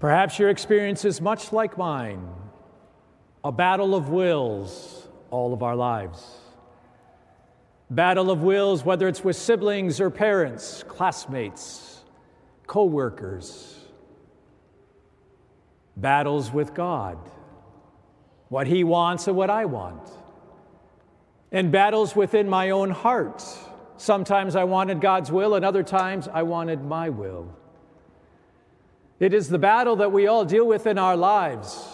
Perhaps your experience is much like mine a battle of wills all of our lives. Battle of wills, whether it's with siblings or parents, classmates, co workers. Battles with God, what He wants and what I want. And battles within my own heart. Sometimes I wanted God's will, and other times I wanted my will. It is the battle that we all deal with in our lives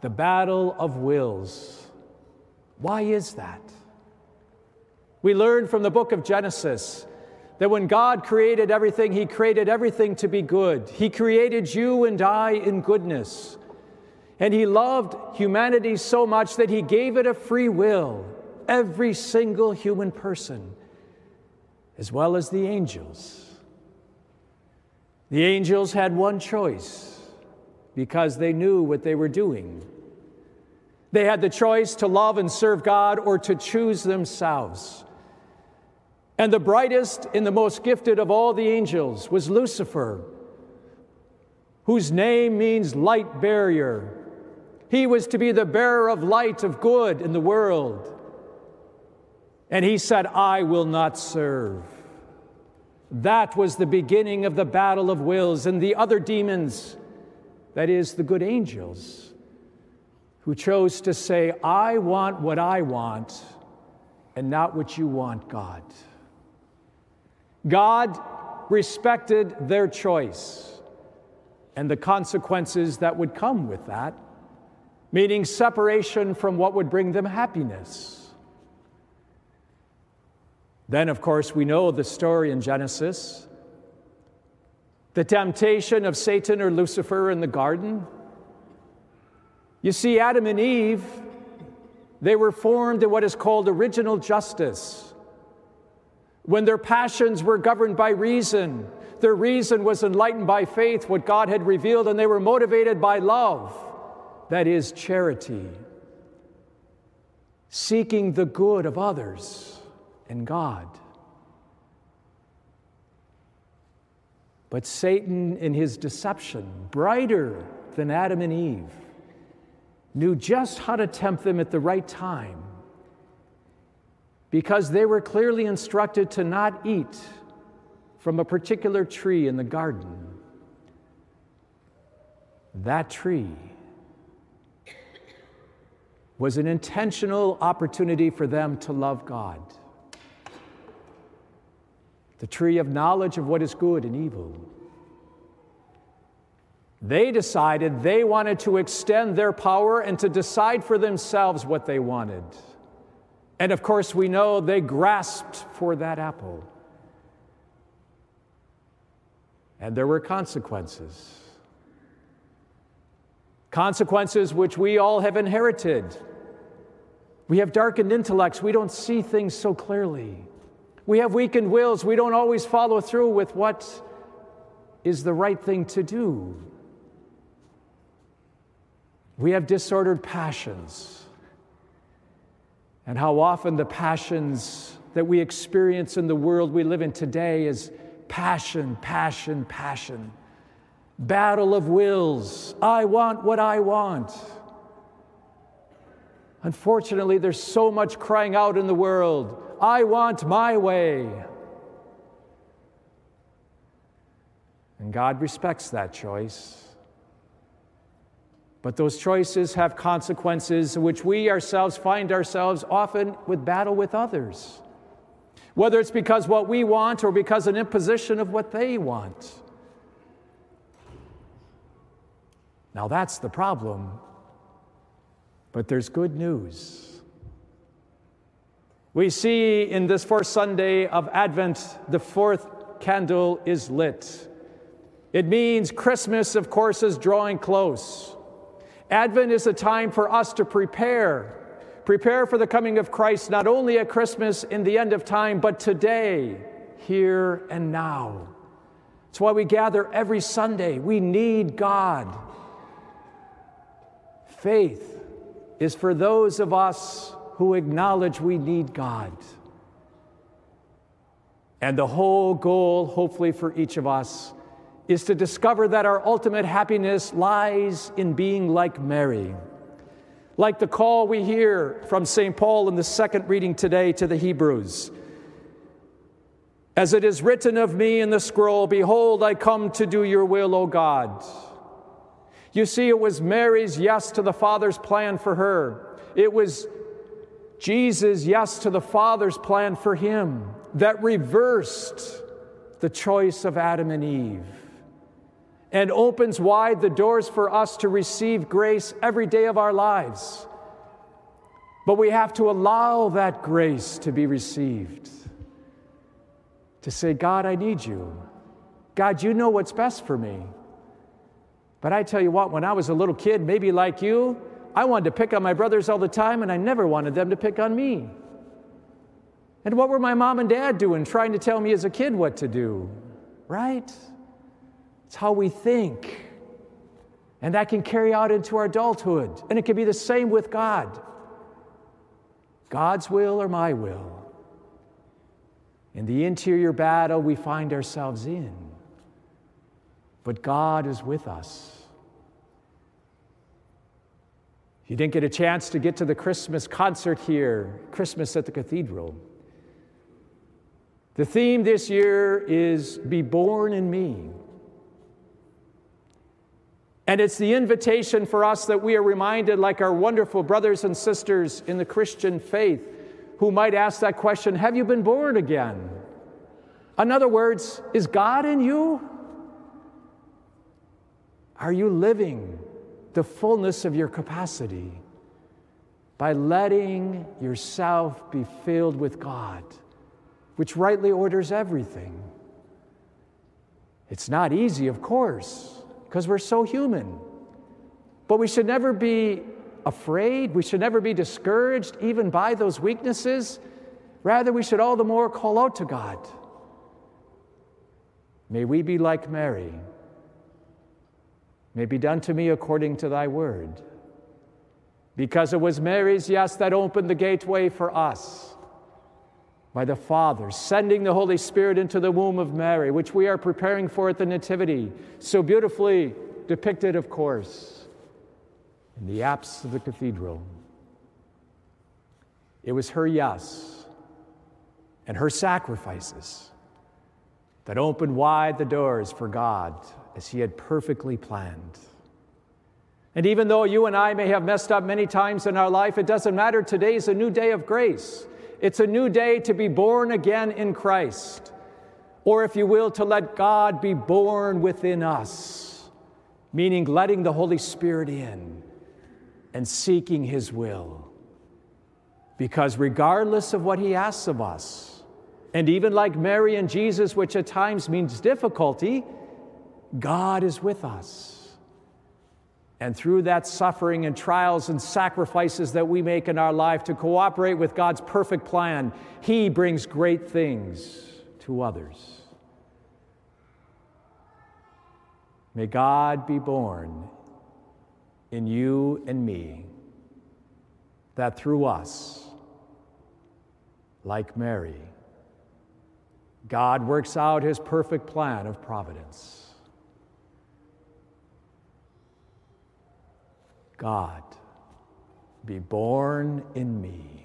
the battle of wills. Why is that? We learn from the book of Genesis that when God created everything, He created everything to be good. He created you and I in goodness. And He loved humanity so much that He gave it a free will, every single human person, as well as the angels. The angels had one choice because they knew what they were doing. They had the choice to love and serve God or to choose themselves. And the brightest and the most gifted of all the angels was Lucifer, whose name means light barrier. He was to be the bearer of light of good in the world. And he said, I will not serve. That was the beginning of the battle of wills, and the other demons, that is, the good angels, who chose to say, I want what I want and not what you want, God. God respected their choice and the consequences that would come with that, meaning separation from what would bring them happiness. Then, of course, we know the story in Genesis. The temptation of Satan or Lucifer in the garden. You see, Adam and Eve, they were formed in what is called original justice. When their passions were governed by reason, their reason was enlightened by faith, what God had revealed, and they were motivated by love, that is, charity, seeking the good of others and God. But Satan, in his deception, brighter than Adam and Eve, knew just how to tempt them at the right time because they were clearly instructed to not eat from a particular tree in the garden. That tree was an intentional opportunity for them to love God. The tree of knowledge of what is good and evil. They decided they wanted to extend their power and to decide for themselves what they wanted. And of course, we know they grasped for that apple. And there were consequences. Consequences which we all have inherited. We have darkened intellects, we don't see things so clearly. We have weakened wills, we don't always follow through with what is the right thing to do. We have disordered passions. And how often the passions that we experience in the world we live in today is passion, passion, passion. Battle of wills. I want what I want. Unfortunately, there's so much crying out in the world I want my way. And God respects that choice. But those choices have consequences which we ourselves find ourselves often with battle with others. Whether it's because what we want or because an imposition of what they want. Now that's the problem. But there's good news. We see in this first Sunday of Advent, the fourth candle is lit. It means Christmas, of course, is drawing close. Advent is a time for us to prepare. Prepare for the coming of Christ, not only at Christmas in the end of time, but today, here and now. That's why we gather every Sunday. We need God. Faith is for those of us who acknowledge we need God. And the whole goal, hopefully, for each of us is to discover that our ultimate happiness lies in being like Mary. Like the call we hear from St. Paul in the second reading today to the Hebrews. As it is written of me in the scroll, Behold, I come to do your will, O God. You see, it was Mary's yes to the Father's plan for her. It was Jesus' yes to the Father's plan for him that reversed the choice of Adam and Eve and opens wide the doors for us to receive grace every day of our lives. But we have to allow that grace to be received. To say, God, I need you. God, you know what's best for me. But I tell you what, when I was a little kid, maybe like you, I wanted to pick on my brothers all the time, and I never wanted them to pick on me. And what were my mom and dad doing, trying to tell me as a kid what to do? Right? It's how we think. And that can carry out into our adulthood. And it can be the same with God God's will or my will. In the interior battle we find ourselves in. But God is with us. If you didn't get a chance to get to the Christmas concert here, Christmas at the Cathedral, the theme this year is Be Born in Me. And it's the invitation for us that we are reminded, like our wonderful brothers and sisters in the Christian faith, who might ask that question Have you been born again? In other words, is God in you? Are you living the fullness of your capacity by letting yourself be filled with God, which rightly orders everything? It's not easy, of course because we're so human. But we should never be afraid. We should never be discouraged, even by those weaknesses. Rather, we should all the more call out to God. May we be like Mary. May be done to me according to thy word. Because it was Mary's yes that opened the gateway for us by the Father, sending the Holy Spirit into the womb of Mary, which we are preparing for at the Nativity, so beautifully depicted, of course, in the apse of the cathedral. It was her yes and her sacrifices that opened wide the doors for God as He had perfectly planned. And even though you and I may have messed up many times in our life, it doesn't matter. Today is a new day of grace. It's a new day to be born again in Christ, or if you will, to let God be born within us, meaning letting the Holy Spirit in and seeking His will. Because regardless of what He asks of us, and even like Mary and Jesus, which at times means difficulty, God is with us. And through that suffering and trials and sacrifices that we make in our life to cooperate with God's perfect plan, He brings great things to others. May God be born in you and me, that through us, like Mary, God works out His perfect plan of providence. God, be born in me.